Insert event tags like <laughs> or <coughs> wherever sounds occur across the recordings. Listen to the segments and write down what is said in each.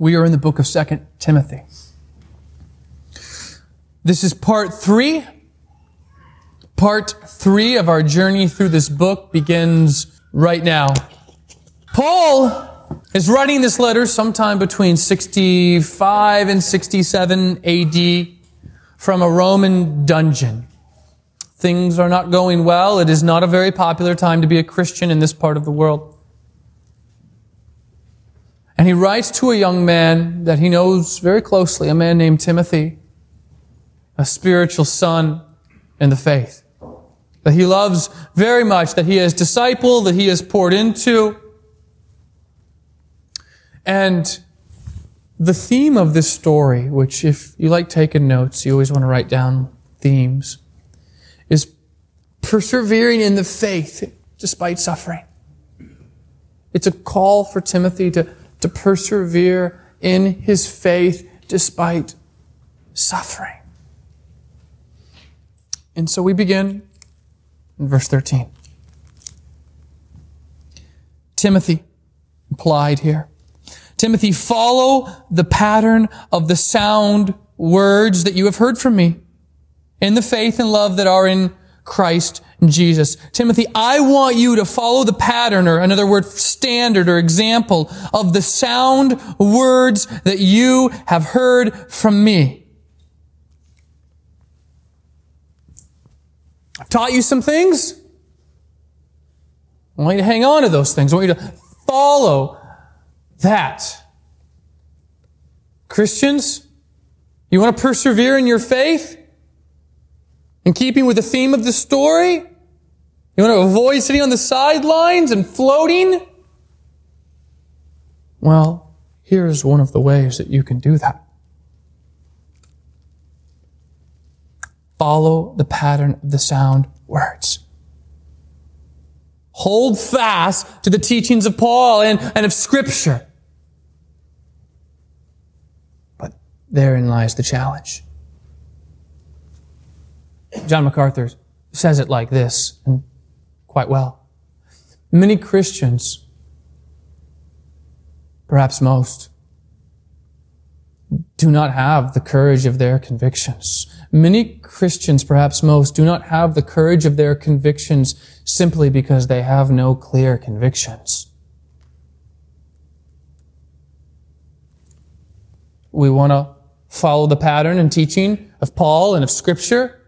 We are in the book of 2 Timothy. This is part three. Part three of our journey through this book begins right now. Paul is writing this letter sometime between 65 and 67 AD from a Roman dungeon. Things are not going well. It is not a very popular time to be a Christian in this part of the world. And he writes to a young man that he knows very closely, a man named Timothy, a spiritual son in the faith, that he loves very much, that he has discipled, that he has poured into. And the theme of this story, which if you like taking notes, you always want to write down themes, is persevering in the faith despite suffering. It's a call for Timothy to to persevere in his faith despite suffering. And so we begin in verse 13. Timothy, implied here. Timothy, follow the pattern of the sound words that you have heard from me in the faith and love that are in Christ Jesus. Timothy, I want you to follow the pattern or another word, standard or example of the sound words that you have heard from me. I've taught you some things. I want you to hang on to those things. I want you to follow that. Christians, you want to persevere in your faith? In keeping with the theme of the story? You want to avoid sitting on the sidelines and floating? Well, here's one of the ways that you can do that. Follow the pattern of the sound words. Hold fast to the teachings of Paul and, and of Scripture. But therein lies the challenge. John MacArthur says it like this, and quite well. Many Christians, perhaps most, do not have the courage of their convictions. Many Christians, perhaps most, do not have the courage of their convictions simply because they have no clear convictions. We want to follow the pattern and teaching of Paul and of Scripture.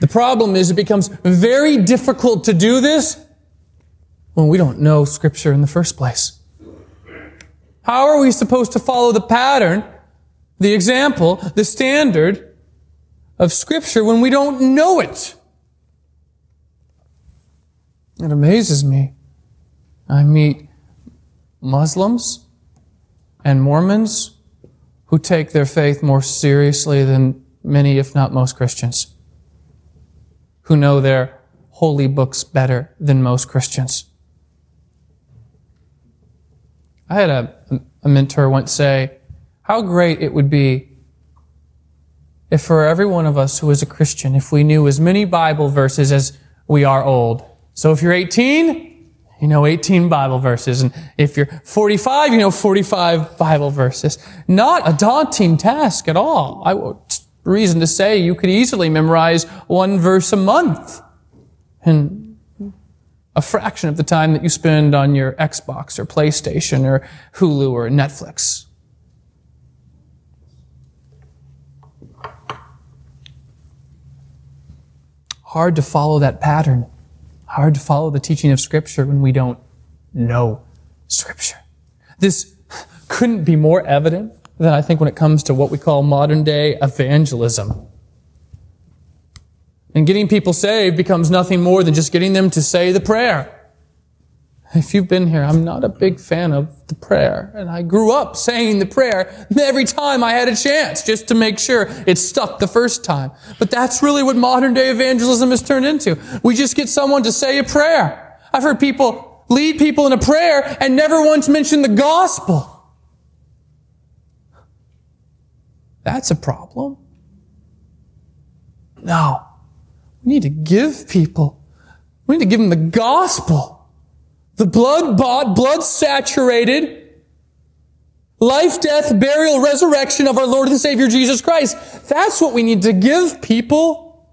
The problem is it becomes very difficult to do this when we don't know Scripture in the first place. How are we supposed to follow the pattern, the example, the standard of Scripture when we don't know it? It amazes me. I meet Muslims and Mormons who take their faith more seriously than many, if not most Christians who know their holy books better than most Christians. I had a, a mentor once say, how great it would be if for every one of us who is a Christian, if we knew as many Bible verses as we are old. So if you're 18, you know 18 Bible verses. And if you're 45, you know 45 Bible verses. Not a daunting task at all. I, reason to say you could easily memorize one verse a month in a fraction of the time that you spend on your Xbox or PlayStation or Hulu or Netflix. Hard to follow that pattern. Hard to follow the teaching of Scripture when we don't know Scripture. This couldn't be more evident than I think when it comes to what we call modern day evangelism. And getting people saved becomes nothing more than just getting them to say the prayer. If you've been here, I'm not a big fan of the prayer. And I grew up saying the prayer every time I had a chance just to make sure it stuck the first time. But that's really what modern day evangelism has turned into. We just get someone to say a prayer. I've heard people lead people in a prayer and never once mention the gospel. That's a problem. No. We need to give people, we need to give them the gospel. The blood bought, blood saturated, Life, death, burial, resurrection of our Lord and Savior Jesus Christ. That's what we need to give people.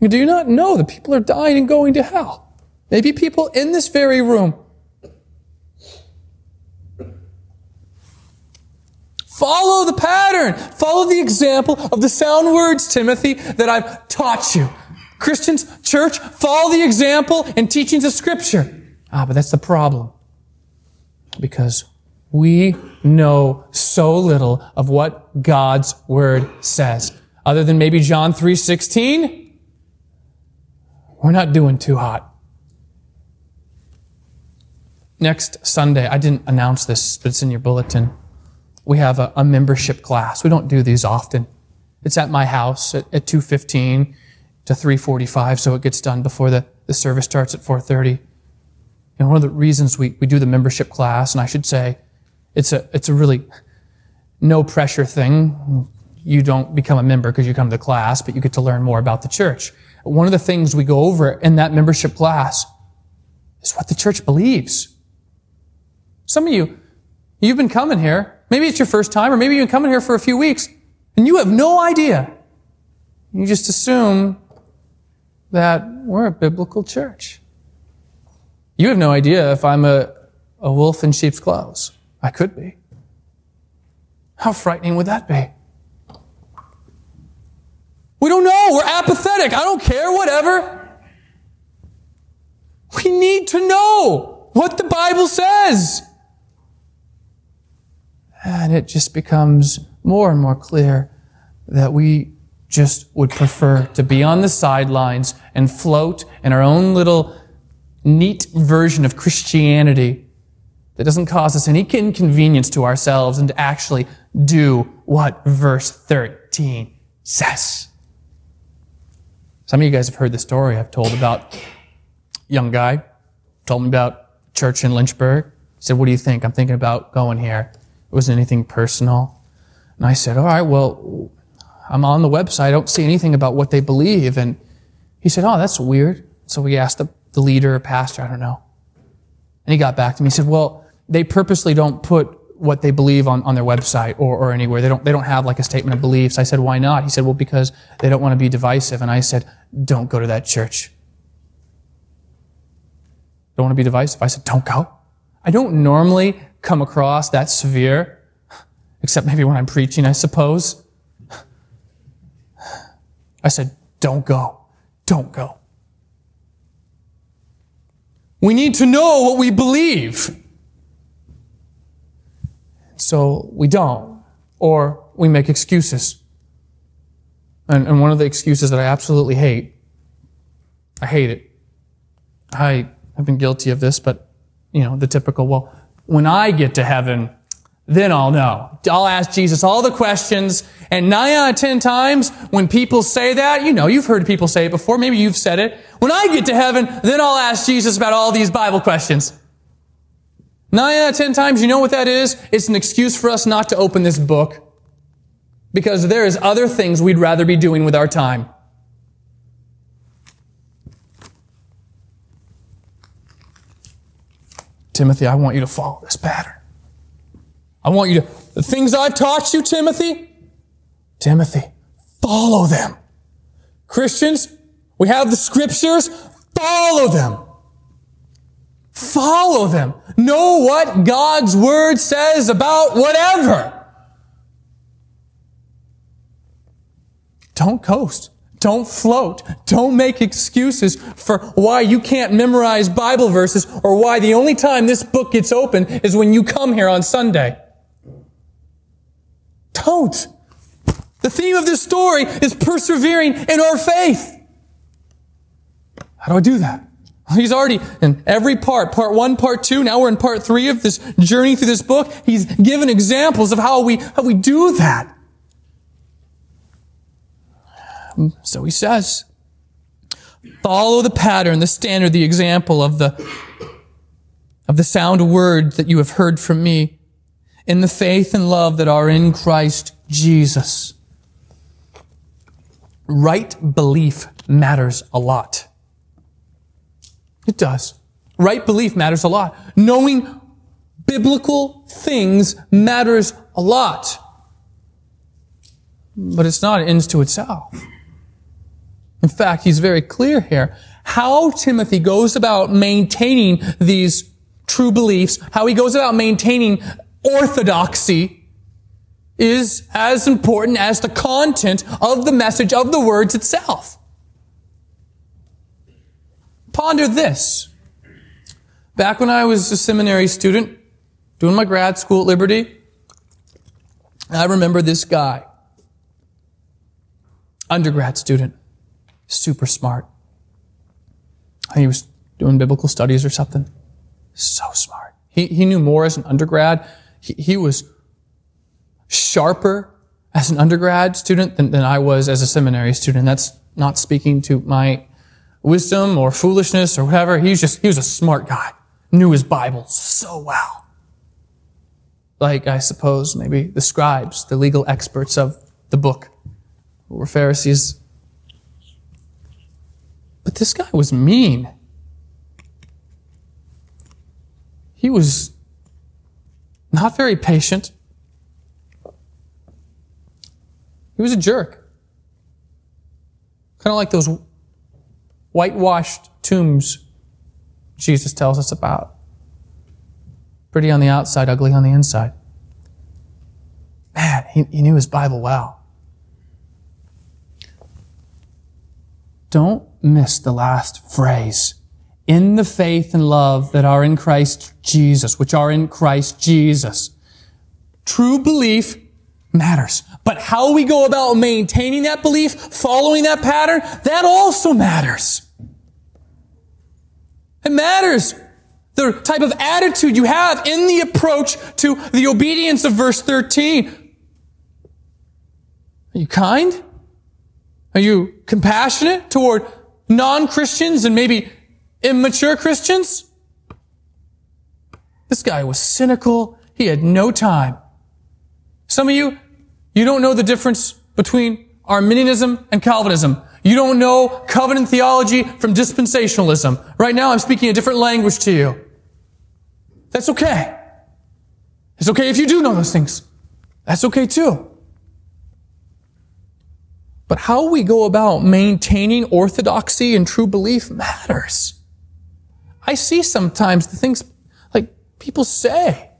Do you not know that people are dying and going to hell? Maybe people in this very room. Follow the pattern. Follow the example of the sound words, Timothy, that I've taught you. Christians, church, follow the example and teachings of Scripture. Ah, but that's the problem. Because we know so little of what God's Word says. Other than maybe John 3.16, we're not doing too hot. Next Sunday, I didn't announce this, but it's in your bulletin. We have a, a membership class. We don't do these often. It's at my house at, at 2.15 to 3.45, so it gets done before the, the service starts at 4.30. And one of the reasons we, we do the membership class, and I should say, it's a, it's a really no pressure thing. You don't become a member because you come to class, but you get to learn more about the church one of the things we go over in that membership class is what the church believes. Some of you, you've been coming here. Maybe it's your first time, or maybe you've been coming here for a few weeks, and you have no idea. You just assume that we're a biblical church. You have no idea if I'm a, a wolf in sheep's clothes. I could be. How frightening would that be? We don't know. We're apathetic. I don't care, whatever. We need to know what the Bible says. And it just becomes more and more clear that we just would prefer to be on the sidelines and float in our own little neat version of Christianity that doesn't cause us any inconvenience to ourselves and to actually do what verse 13 says. Some of you guys have heard the story I've told about young guy told me about church in Lynchburg. He said, "What do you think? I'm thinking about going here." It wasn't anything personal, and I said, "All right, well, I'm on the website. I don't see anything about what they believe." And he said, "Oh, that's weird." So we asked the, the leader, pastor, I don't know, and he got back to me. He said, "Well, they purposely don't put what they believe on, on their website or, or anywhere. They don't, they don't have like a statement of beliefs. I said, why not? He said, well, because they don't want to be divisive. And I said, don't go to that church. Don't want to be divisive. I said, don't go. I don't normally come across that severe, except maybe when I'm preaching, I suppose. I said, don't go. Don't go. We need to know what we believe. So we don't, or we make excuses. And, and one of the excuses that I absolutely hate, I hate it. I have been guilty of this, but, you know, the typical, well, when I get to heaven, then I'll know. I'll ask Jesus all the questions, and nine out of ten times when people say that, you know, you've heard people say it before, maybe you've said it. When I get to heaven, then I'll ask Jesus about all these Bible questions. Nine out of ten times, you know what that is? It's an excuse for us not to open this book. Because there is other things we'd rather be doing with our time. Timothy, I want you to follow this pattern. I want you to, the things I've taught you, Timothy, Timothy, follow them. Christians, we have the scriptures, follow them. Follow them. Know what God's Word says about whatever. Don't coast. Don't float. Don't make excuses for why you can't memorize Bible verses or why the only time this book gets open is when you come here on Sunday. Don't. The theme of this story is persevering in our faith. How do I do that? He's already in every part, part one, part two, now we're in part three of this journey through this book. He's given examples of how we, how we do that. So he says, follow the pattern, the standard, the example of the, of the sound word that you have heard from me in the faith and love that are in Christ Jesus. Right belief matters a lot. It does. Right belief matters a lot. Knowing biblical things matters a lot. But it's not an ends to itself. In fact, he's very clear here. How Timothy goes about maintaining these true beliefs, how he goes about maintaining orthodoxy is as important as the content of the message of the words itself. Ponder this. Back when I was a seminary student, doing my grad school at Liberty, I remember this guy, undergrad student, super smart. He was doing biblical studies or something. So smart. He, he knew more as an undergrad. He, he was sharper as an undergrad student than, than I was as a seminary student. That's not speaking to my wisdom or foolishness or whatever. He's just, he was a smart guy. Knew his Bible so well. Like, I suppose, maybe the scribes, the legal experts of the book, who were Pharisees. But this guy was mean. He was not very patient. He was a jerk. Kind of like those whitewashed tombs Jesus tells us about. Pretty on the outside, ugly on the inside. Man, he, he knew his Bible well. Don't miss the last phrase. In the faith and love that are in Christ Jesus, which are in Christ Jesus. True belief matters. But how we go about maintaining that belief, following that pattern, that also matters. It matters the type of attitude you have in the approach to the obedience of verse 13. Are you kind? Are you compassionate toward non-Christians and maybe immature Christians? This guy was cynical. He had no time. Some of you, you don't know the difference between Arminianism and Calvinism. You don't know covenant theology from dispensationalism. Right now I'm speaking a different language to you. That's okay. It's okay if you do know those things. That's okay too. But how we go about maintaining orthodoxy and true belief matters. I see sometimes the things like people say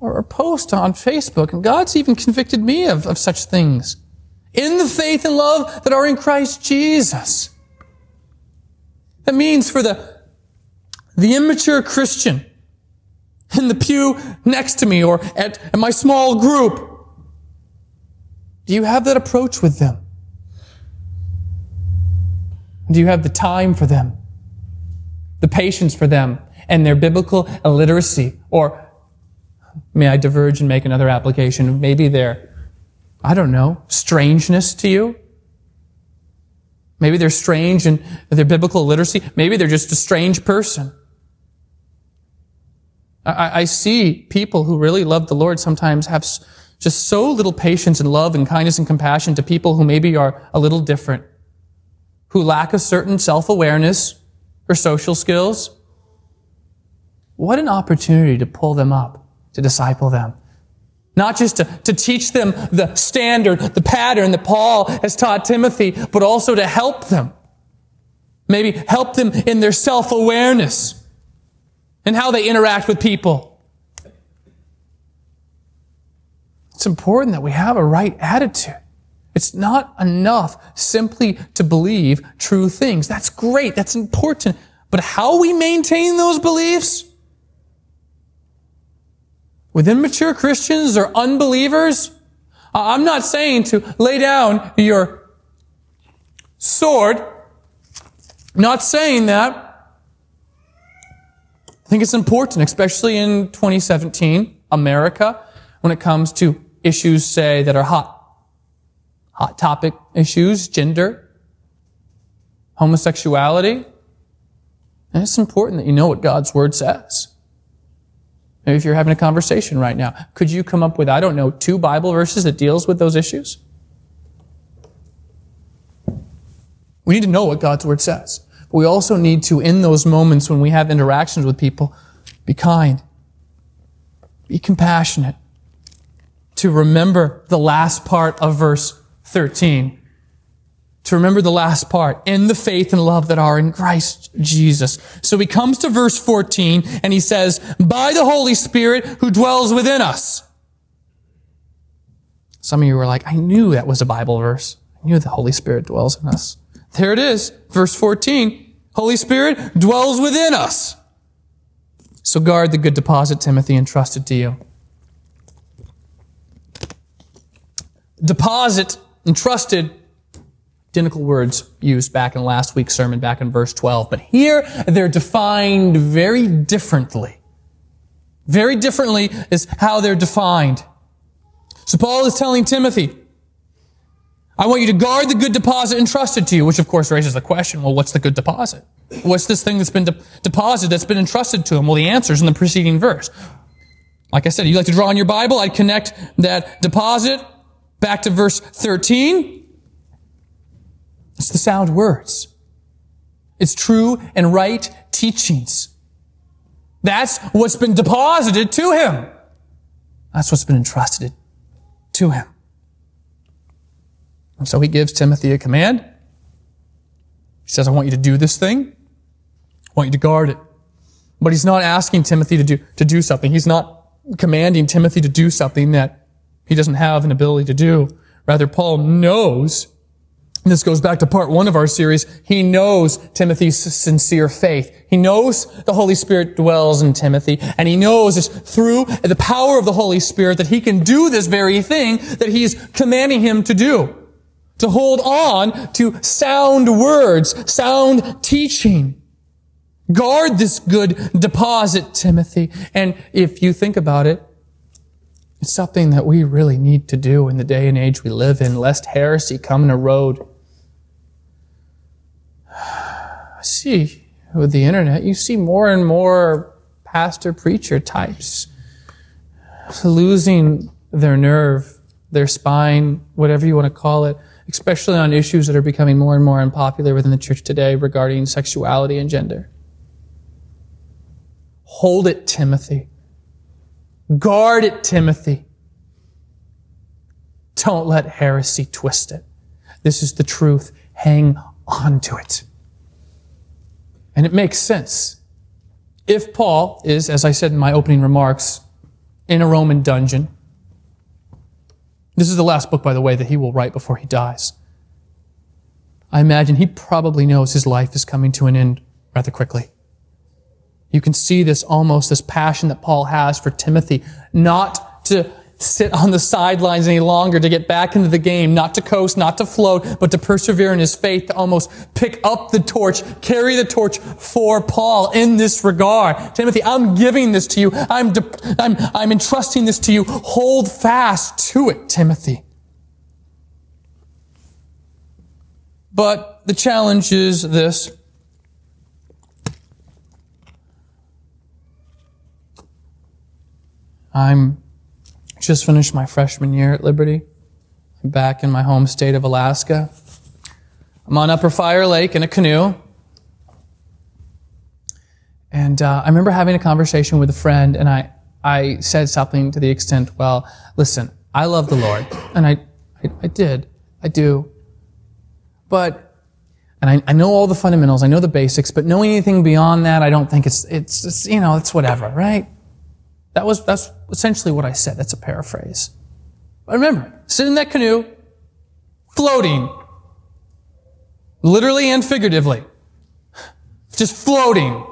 or post on Facebook, and God's even convicted me of, of such things. In the faith and love that are in Christ Jesus. That means for the, the immature Christian in the pew next to me or at, at my small group, do you have that approach with them? Do you have the time for them? The patience for them and their biblical illiteracy? Or may I diverge and make another application? Maybe their, I don't know, strangeness to you? Maybe they're strange in their biblical literacy. Maybe they're just a strange person. I, I see people who really love the Lord sometimes have just so little patience and love and kindness and compassion to people who maybe are a little different who lack a certain self-awareness or social skills. What an opportunity to pull them up, to disciple them. Not just to, to teach them the standard, the pattern that Paul has taught Timothy, but also to help them. Maybe help them in their self-awareness and how they interact with people. It's important that we have a right attitude. It's not enough simply to believe true things. That's great. That's important. But how we maintain those beliefs with immature Christians or unbelievers, I'm not saying to lay down your sword. I'm not saying that. I think it's important, especially in 2017, America, when it comes to issues, say, that are hot hot topic issues, gender, homosexuality. And it's important that you know what God's Word says. Maybe if you're having a conversation right now, could you come up with, I don't know, two Bible verses that deals with those issues? We need to know what God's Word says. But we also need to, in those moments when we have interactions with people, be kind. Be compassionate. To remember the last part of verse 13. To remember the last part, in the faith and love that are in Christ Jesus. So he comes to verse 14 and he says, by the Holy Spirit who dwells within us. Some of you were like, I knew that was a Bible verse. I knew the Holy Spirit dwells in us. There it is. Verse 14. Holy Spirit dwells within us. So guard the good deposit, Timothy, entrusted to you. Deposit, entrusted, identical words used back in last week's sermon, back in verse 12. But here they're defined very differently. Very differently is how they're defined. So Paul is telling Timothy, I want you to guard the good deposit entrusted to you, which of course raises the question, well, what's the good deposit? What's this thing that's been de- deposited, that's been entrusted to him? Well, the answer is in the preceding verse. Like I said, you like to draw on your Bible, I'd connect that deposit back to verse 13. It's the sound words. It's true and right teachings. That's what's been deposited to him. That's what's been entrusted to him. And so he gives Timothy a command. He says, I want you to do this thing. I want you to guard it. But he's not asking Timothy to do, to do something. He's not commanding Timothy to do something that he doesn't have an ability to do. Rather, Paul knows, this goes back to part one of our series, he knows Timothy's sincere faith. He knows the Holy Spirit dwells in Timothy, and he knows it's through the power of the Holy Spirit that he can do this very thing that he's commanding him to do to hold on to sound words, sound teaching. Guard this good deposit, Timothy. And if you think about it, it's something that we really need to do in the day and age we live in, lest heresy come and erode. <sighs> I see, with the internet, you see more and more pastor preacher types losing their nerve, their spine, whatever you want to call it, especially on issues that are becoming more and more unpopular within the church today regarding sexuality and gender. Hold it, Timothy. Guard it, Timothy. Don't let heresy twist it. This is the truth. Hang on to it. And it makes sense. If Paul is, as I said in my opening remarks, in a Roman dungeon, this is the last book, by the way, that he will write before he dies. I imagine he probably knows his life is coming to an end rather quickly. You can see this almost, this passion that Paul has for Timothy, not to sit on the sidelines any longer, to get back into the game, not to coast, not to float, but to persevere in his faith, to almost pick up the torch, carry the torch for Paul in this regard. Timothy, I'm giving this to you. I'm, de- I'm, I'm entrusting this to you. Hold fast to it, Timothy. But the challenge is this. I'm just finished my freshman year at Liberty. I'm back in my home state of Alaska. I'm on Upper Fire Lake in a canoe. And uh, I remember having a conversation with a friend, and I, I said something to the extent, well, listen, I love the Lord. And I, I, I did. I do. But, and I, I, know all the fundamentals, I know the basics, but knowing anything beyond that, I don't think it's, it's, it's you know, it's whatever, right? That was, that's essentially what I said. That's a paraphrase. But remember, sitting in that canoe, floating, literally and figuratively, just floating,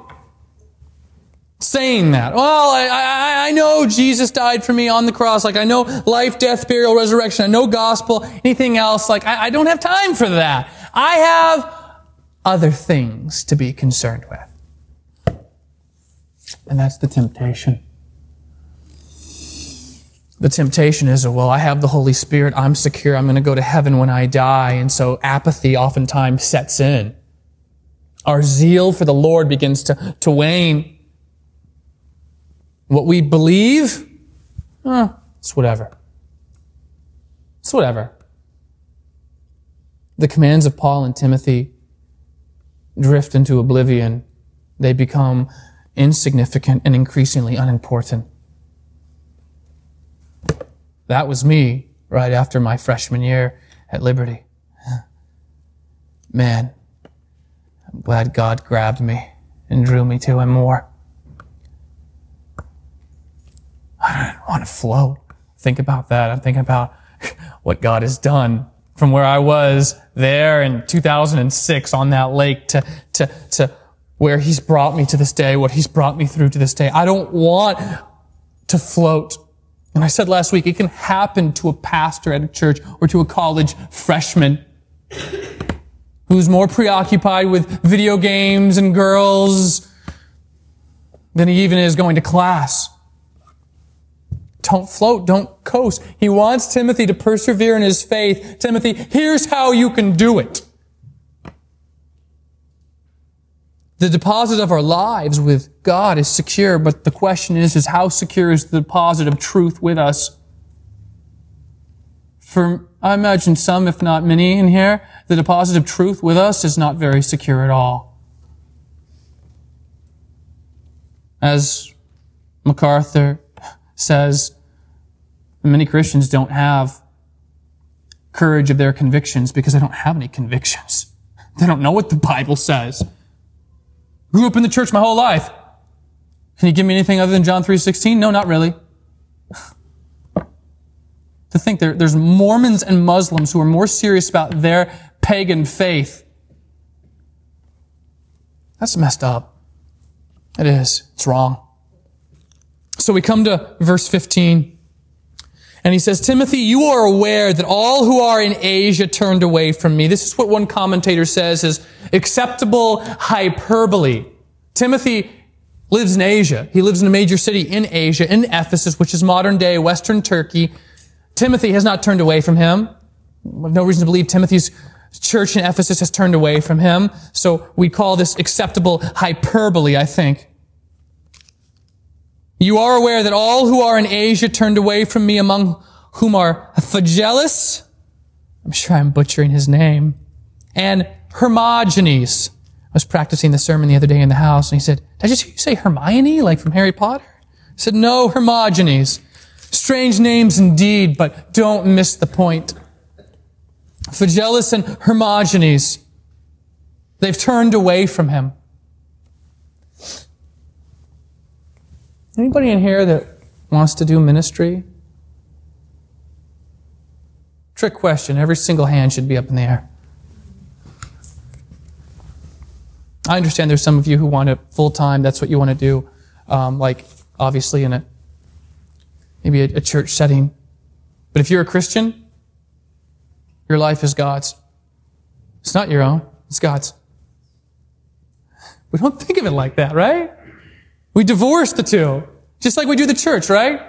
saying that. Well, I, I, I know Jesus died for me on the cross. Like I know life, death, burial, resurrection. I know gospel. Anything else? Like I, I don't have time for that. I have other things to be concerned with. And that's the temptation. The temptation is, well, I have the Holy Spirit. I'm secure. I'm going to go to heaven when I die. And so apathy oftentimes sets in. Our zeal for the Lord begins to, to wane. What we believe, eh, it's whatever. It's whatever. The commands of Paul and Timothy drift into oblivion. They become insignificant and increasingly unimportant. That was me right after my freshman year at Liberty. Man, I'm glad God grabbed me and drew me to Him more. I don't want to float. Think about that. I'm thinking about <laughs> what God has done from where I was there in 2006 on that lake to, to, to where He's brought me to this day, what He's brought me through to this day. I don't want to float. And I said last week, it can happen to a pastor at a church or to a college freshman who's more preoccupied with video games and girls than he even is going to class. Don't float, don't coast. He wants Timothy to persevere in his faith. Timothy, here's how you can do it. The deposit of our lives with God is secure, but the question is, is how secure is the deposit of truth with us? For, I imagine some, if not many in here, the deposit of truth with us is not very secure at all. As MacArthur says, many Christians don't have courage of their convictions because they don't have any convictions. They don't know what the Bible says. Grew up in the church my whole life. Can you give me anything other than John 3.16? No, not really. <sighs> to think there, there's Mormons and Muslims who are more serious about their pagan faith. That's messed up. It is. It's wrong. So we come to verse 15. And he says, Timothy, you are aware that all who are in Asia turned away from me. This is what one commentator says is acceptable hyperbole. Timothy lives in Asia. He lives in a major city in Asia, in Ephesus, which is modern day Western Turkey. Timothy has not turned away from him. We have no reason to believe Timothy's church in Ephesus has turned away from him. So we call this acceptable hyperbole, I think. You are aware that all who are in Asia turned away from me, among whom are Phygelus, I'm sure I'm butchering his name, and Hermogenes. I was practicing the sermon the other day in the house, and he said, Did I just hear you say Hermione, like from Harry Potter? I said, No, Hermogenes. Strange names indeed, but don't miss the point. Phygelus and Hermogenes, they've turned away from him. Anybody in here that wants to do ministry? Trick question. Every single hand should be up in the air. I understand there's some of you who want it full time. That's what you want to do. Um, like, obviously, in a maybe a, a church setting. But if you're a Christian, your life is God's. It's not your own, it's God's. We don't <laughs> think of it like that, right? We divorce the two, just like we do the church, right?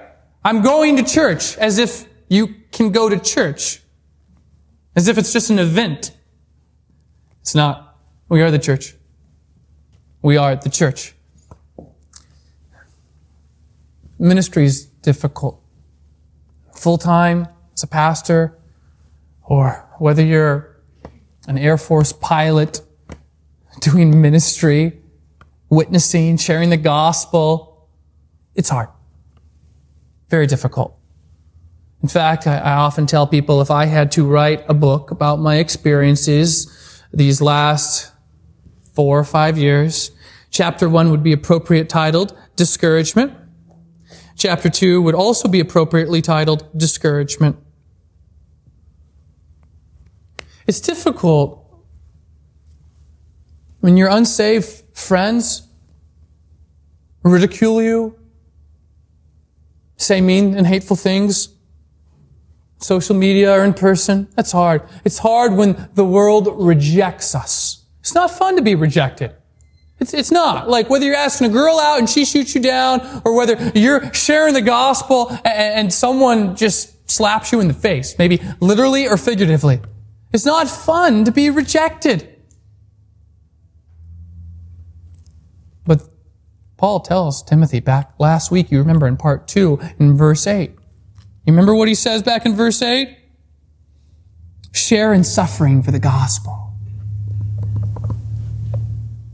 I'm going to church as if you can go to church, as if it's just an event. It's not. We are the church. We are the church. Ministry is difficult. Full time as a pastor, or whether you're an Air Force pilot doing ministry, witnessing, sharing the gospel. It's hard. Very difficult. In fact, I, often tell people if I had to write a book about my experiences these last four or five years, chapter one would be appropriate titled Discouragement. Chapter two would also be appropriately titled Discouragement. It's difficult when your unsaved friends ridicule you, say mean and hateful things, social media or in person. That's hard. It's hard when the world rejects us. It's not fun to be rejected. It's, it's not. Like whether you're asking a girl out and she shoots you down, or whether you're sharing the gospel and, and someone just slaps you in the face, maybe literally or figuratively. It's not fun to be rejected. Paul tells Timothy back last week, you remember in part 2, in verse 8. You remember what he says back in verse 8? Share in suffering for the gospel.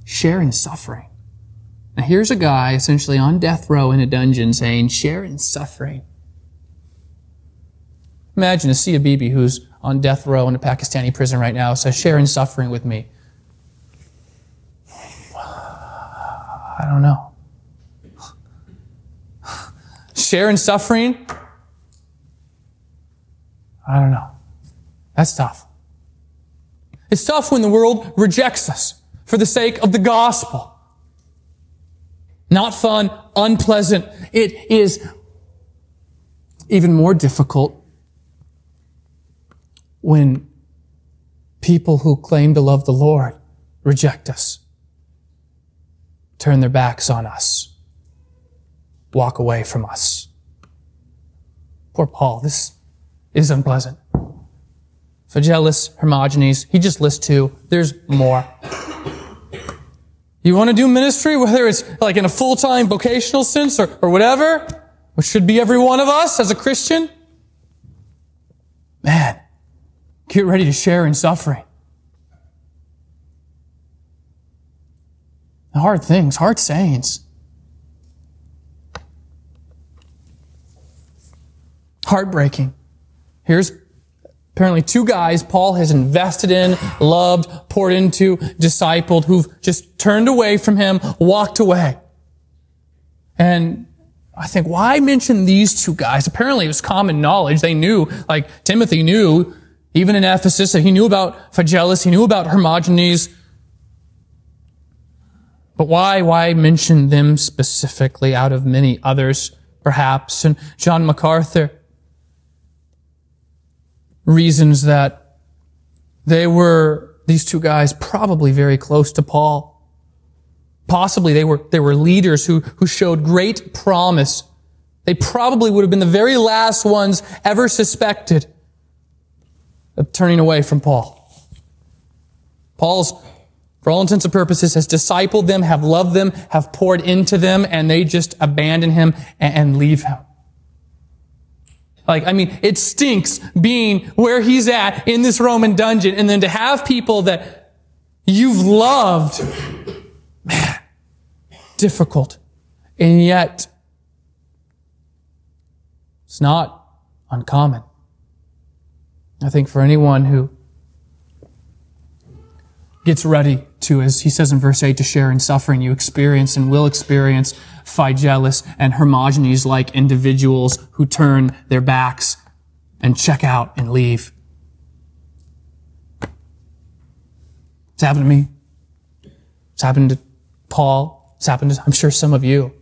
Share in suffering. Now here's a guy essentially on death row in a dungeon saying, share in suffering. Imagine Asia Bibi, who's on death row in a Pakistani prison right now, says, share in suffering with me. <sighs> I don't know. Share in suffering? I don't know. That's tough. It's tough when the world rejects us for the sake of the gospel. Not fun, unpleasant. It is even more difficult when people who claim to love the Lord reject us, turn their backs on us, walk away from us. Poor Paul, this is unpleasant. Phygelus, Hermogenes, he just lists two. There's more. You want to do ministry, whether it's like in a full-time vocational sense or, or whatever, which should be every one of us as a Christian? Man, get ready to share in suffering. Hard things, hard sayings. Heartbreaking. Here's apparently two guys Paul has invested in, loved, poured into, discipled, who've just turned away from him, walked away. And I think, why mention these two guys? Apparently it was common knowledge. They knew, like Timothy knew, even in Ephesus, that he knew about Phygelus, he knew about Hermogenes. But why, why mention them specifically out of many others, perhaps? And John MacArthur reasons that they were, these two guys, probably very close to Paul. Possibly they were, they were leaders who, who showed great promise. They probably would have been the very last ones ever suspected of turning away from Paul. Paul's, for all intents and purposes, has discipled them, have loved them, have poured into them, and they just abandon him and, and leave him. Like, I mean, it stinks being where he's at in this Roman dungeon and then to have people that you've loved Man, difficult. And yet, it's not uncommon. I think for anyone who gets ready to, as he says in verse 8, to share in suffering, you experience and will experience Phygelus and Hermogenes like individuals who turn their backs and check out and leave. It's happened to me. It's happened to Paul. It's happened to, I'm sure, some of you.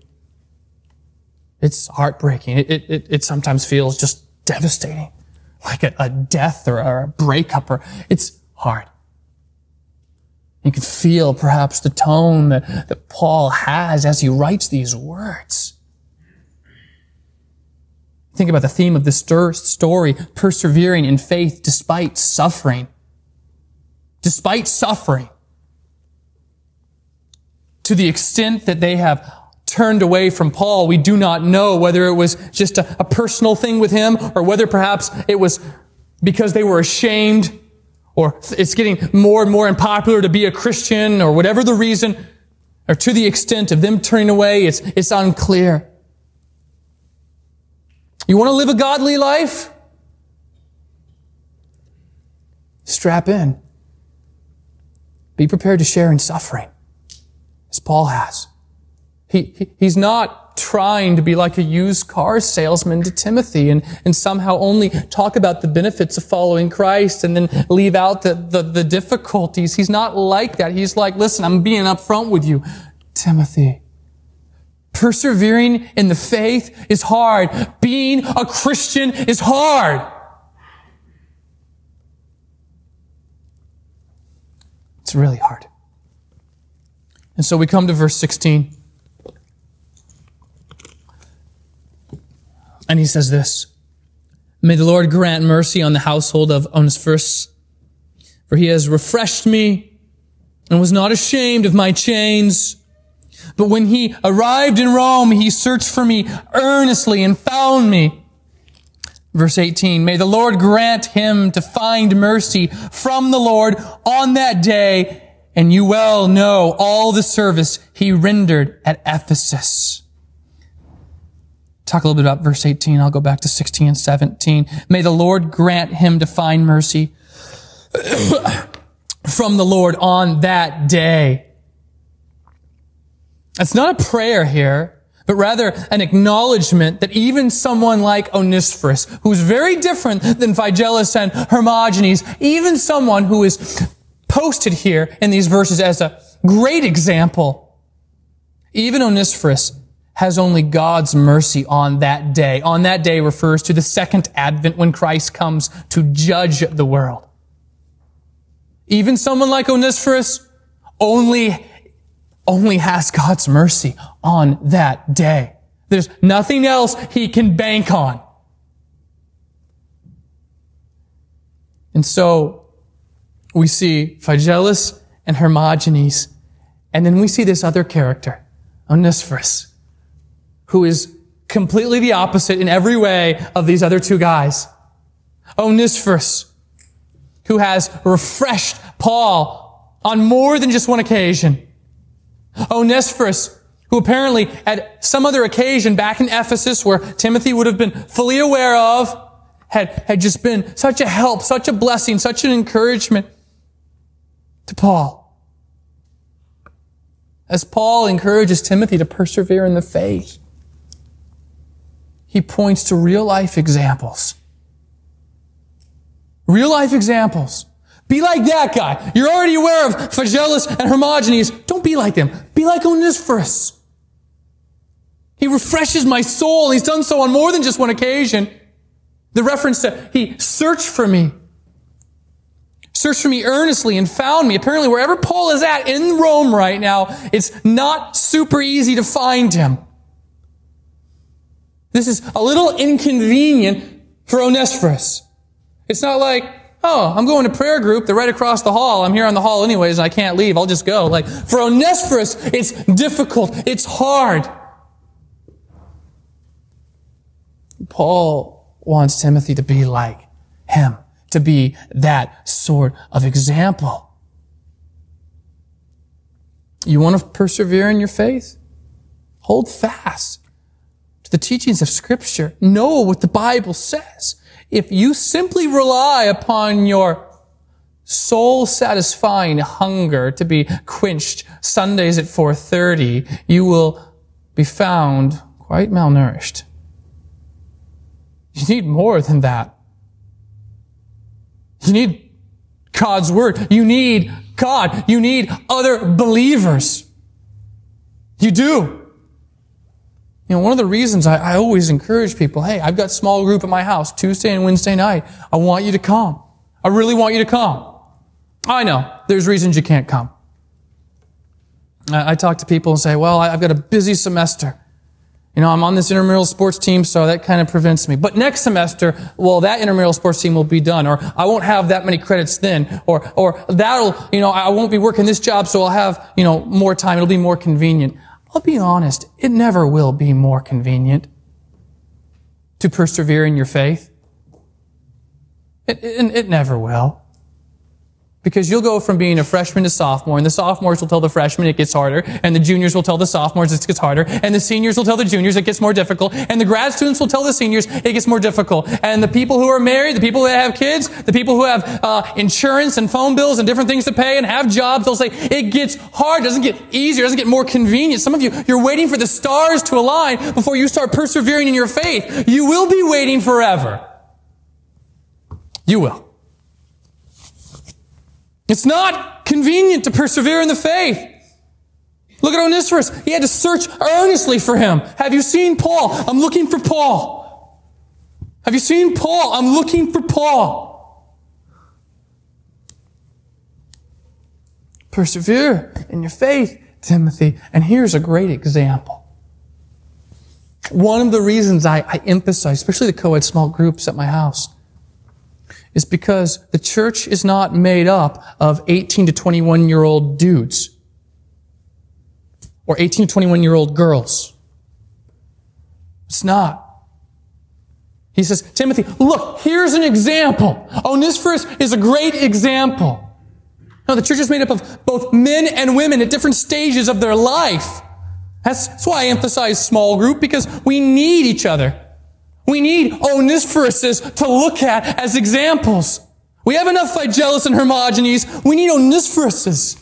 It's heartbreaking. It, it, it, sometimes feels just devastating, like a, a death or, or a breakup, or it's hard. You can feel perhaps the tone that, that Paul has as he writes these words. Think about the theme of this story, persevering in faith despite suffering. Despite suffering to the extent that they have turned away from Paul, we do not know whether it was just a, a, personal thing with him or whether perhaps it was because they were ashamed or it's getting more and more unpopular to be a Christian or whatever the reason or to the extent of them turning away, it's, it's unclear. You want to live a godly life? Strap in. Be prepared to share in suffering as Paul has. He, he, he's not trying to be like a used car salesman to Timothy and, and somehow only talk about the benefits of following Christ and then leave out the, the, the difficulties. He's not like that. He's like, listen, I'm being upfront with you. Timothy, persevering in the faith is hard. Being a Christian is hard. It's really hard. And so we come to verse 16. And he says this May the Lord grant mercy on the household of Onesiphorus, for he has refreshed me and was not ashamed of my chains. But when he arrived in Rome, he searched for me earnestly and found me. Verse 18, may the Lord grant him to find mercy from the Lord on that day and you well know all the service he rendered at Ephesus. Talk a little bit about verse 18. I'll go back to 16 and 17. May the Lord grant him to find mercy <coughs> from the Lord on that day. It's not a prayer here, but rather an acknowledgement that even someone like Onesiphorus, who's very different than Phygelus and Hermogenes, even someone who is posted here in these verses as a great example, even Onesiphorus has only God's mercy on that day. On that day refers to the second advent when Christ comes to judge the world. Even someone like Onesiphorus only, only has God's mercy on that day. There's nothing else he can bank on. And so we see Phygelus and Hermogenes, and then we see this other character, Onesiphorus, who is completely the opposite in every way of these other two guys. Onesiphorus, who has refreshed Paul on more than just one occasion. Onesiphorus, who apparently at some other occasion back in Ephesus where Timothy would have been fully aware of, had, had just been such a help, such a blessing, such an encouragement to Paul. As Paul encourages Timothy to persevere in the faith, he points to real life examples Real life examples. Be like that guy. You're already aware of Phygelus and Hermogenes. Don't be like them. Be like Onesiphorus. He refreshes my soul. He's done so on more than just one occasion. The reference to he searched for me. Searched for me earnestly and found me. Apparently, wherever Paul is at in Rome right now, it's not super easy to find him. This is a little inconvenient for Onesiphorus. It's not like, oh, I'm going to prayer group. They're right across the hall. I'm here on the hall anyways, and I can't leave. I'll just go. Like, for Onesiphorus, it's difficult. It's hard. Paul wants Timothy to be like him, to be that sort of example. You want to persevere in your faith? Hold fast the teachings of Scripture. Know what the Bible says if you simply rely upon your soul satisfying hunger to be quenched Sundays at 4:30, you will be found quite malnourished. You need more than that. You need God's word. You need God. You need other believers. You do. You know, one of the reasons I, I, always encourage people, hey, I've got small group at my house Tuesday and Wednesday night. I want you to come. I really want you to come. I know there's reasons you can't come. I, I talk to people and say, well, I, I've got a busy semester. You know, I'm on this intramural sports team, so that kind of prevents me. But next semester, well, that intramural sports team will be done, or I won't have that many credits then, or, or that'll, you know, I won't be working this job, so I'll have, you know, more time. It'll be more convenient. I'll be honest, it never will be more convenient to persevere in your faith. It, it, it never will. Because you'll go from being a freshman to sophomore, and the sophomores will tell the freshmen it gets harder, and the juniors will tell the sophomores it gets harder, and the seniors will tell the juniors it gets more difficult, and the grad students will tell the seniors it gets more difficult. And the people who are married, the people that have kids, the people who have uh, insurance and phone bills and different things to pay and have jobs, they'll say it gets hard, doesn't get easier, doesn't get more convenient. Some of you, you're waiting for the stars to align before you start persevering in your faith. You will be waiting forever. You will. It's not convenient to persevere in the faith. Look at Onesiphorus. He had to search earnestly for him. Have you seen Paul? I'm looking for Paul. Have you seen Paul? I'm looking for Paul. Persevere in your faith, Timothy. And here's a great example. One of the reasons I, I emphasize, especially the co-ed small groups at my house, is because the church is not made up of 18 to 21 year old dudes or 18 to 21 year old girls. It's not. He says, Timothy, look, here's an example. Onesiphorus is a great example. Now, the church is made up of both men and women at different stages of their life. That's, that's why I emphasize small group, because we need each other. We need Onesiphorus to look at as examples. We have enough Phygelus and Hermogenes. We need Onesiphorus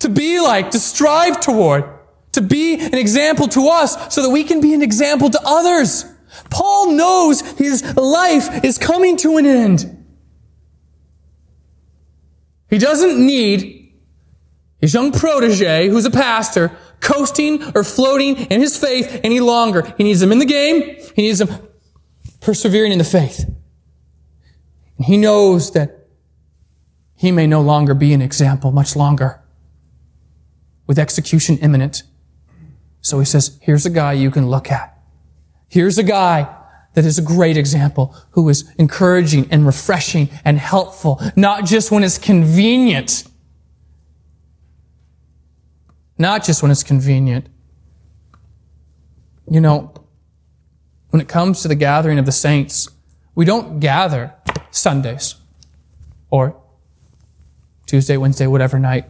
to be like, to strive toward, to be an example to us so that we can be an example to others. Paul knows his life is coming to an end. He doesn't need his young protege, who's a pastor, coasting or floating in his faith any longer. He needs him in the game. He needs him persevering in the faith. And he knows that he may no longer be an example much longer with execution imminent. So he says, here's a guy you can look at. Here's a guy that is a great example who is encouraging and refreshing and helpful, not just when it's convenient, not just when it's convenient. You know, when it comes to the gathering of the saints, we don't gather Sundays or Tuesday, Wednesday, whatever night,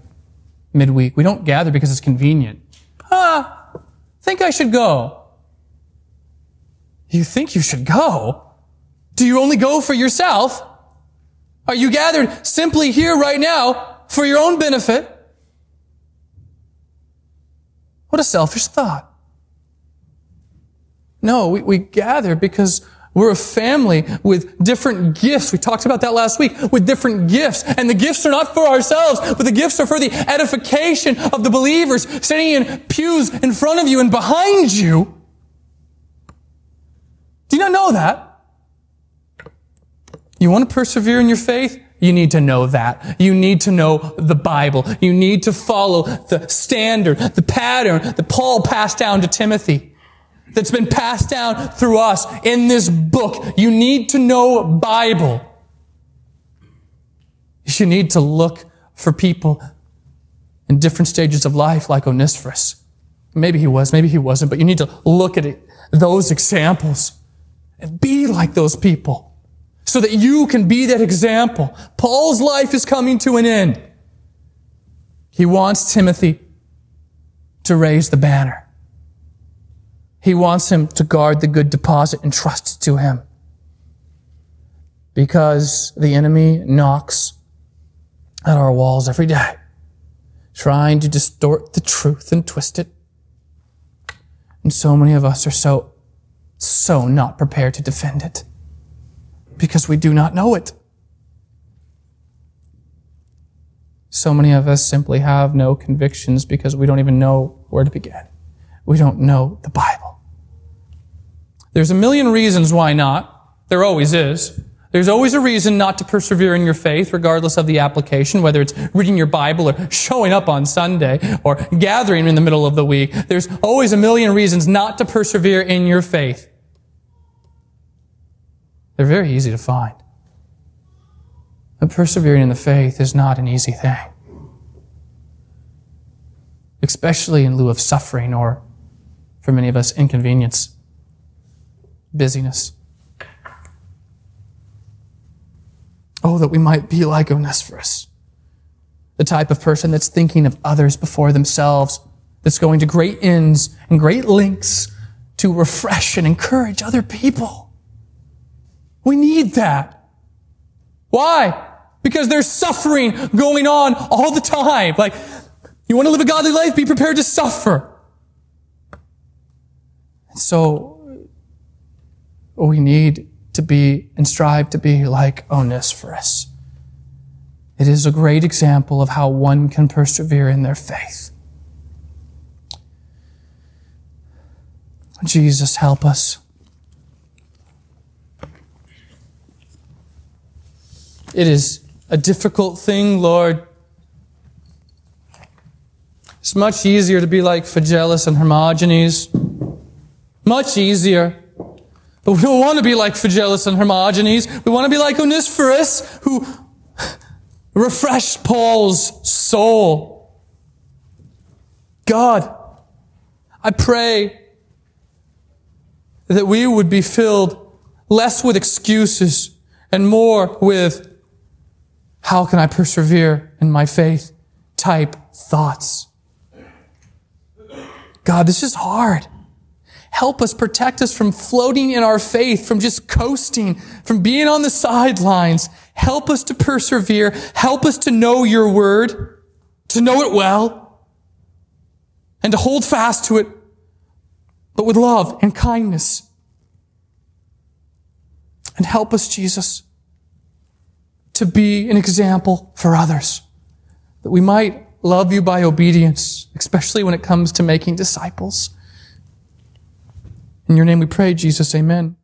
midweek. We don't gather because it's convenient. Ah, think I should go. You think you should go? Do you only go for yourself? Are you gathered simply here right now for your own benefit? What a selfish thought. No, we, we gather because we're a family with different gifts. We talked about that last week, with different gifts. And the gifts are not for ourselves, but the gifts are for the edification of the believers sitting in pews in front of you and behind you. Do you not know that? You want to persevere in your faith? You need to know that. You need to know the Bible. You need to follow the standard, the pattern that Paul passed down to Timothy. That's been passed down through us in this book. You need to know Bible. You need to look for people in different stages of life like Onesiphorus. Maybe he was, maybe he wasn't, but you need to look at it, those examples and be like those people so that you can be that example. Paul's life is coming to an end. He wants Timothy to raise the banner. He wants him to guard the good deposit entrusted to him. Because the enemy knocks at our walls every day, trying to distort the truth and twist it. And so many of us are so, so not prepared to defend it because we do not know it. So many of us simply have no convictions because we don't even know where to begin. We don't know the Bible. There's a million reasons why not. There always is. There's always a reason not to persevere in your faith, regardless of the application, whether it's reading your Bible or showing up on Sunday or gathering in the middle of the week. There's always a million reasons not to persevere in your faith. They're very easy to find. But persevering in the faith is not an easy thing. Especially in lieu of suffering or, for many of us, inconvenience, busyness. Oh, that we might be like Onesiphorus, the type of person that's thinking of others before themselves, that's going to great ends and great lengths to refresh and encourage other people. We need that. Why? Because there's suffering going on all the time. Like, you want to live a godly life? Be prepared to suffer. So, we need to be and strive to be like Onesiphorus. It is a great example of how one can persevere in their faith. Jesus, help us. It is a difficult thing, Lord. It's much easier to be like Phygelus and Hermogenes. Much easier. But we don't want to be like Phygelus and Hermogenes. We want to be like Onesiphorus, who <laughs> refreshed Paul's soul. God, I pray that we would be filled less with excuses and more with how can I persevere in my faith type thoughts? God, this is hard. Help us, protect us from floating in our faith, from just coasting, from being on the sidelines. Help us to persevere. Help us to know your word, to know it well, and to hold fast to it, but with love and kindness. And help us, Jesus, to be an example for others, that we might love you by obedience, especially when it comes to making disciples. In your name we pray, Jesus, amen.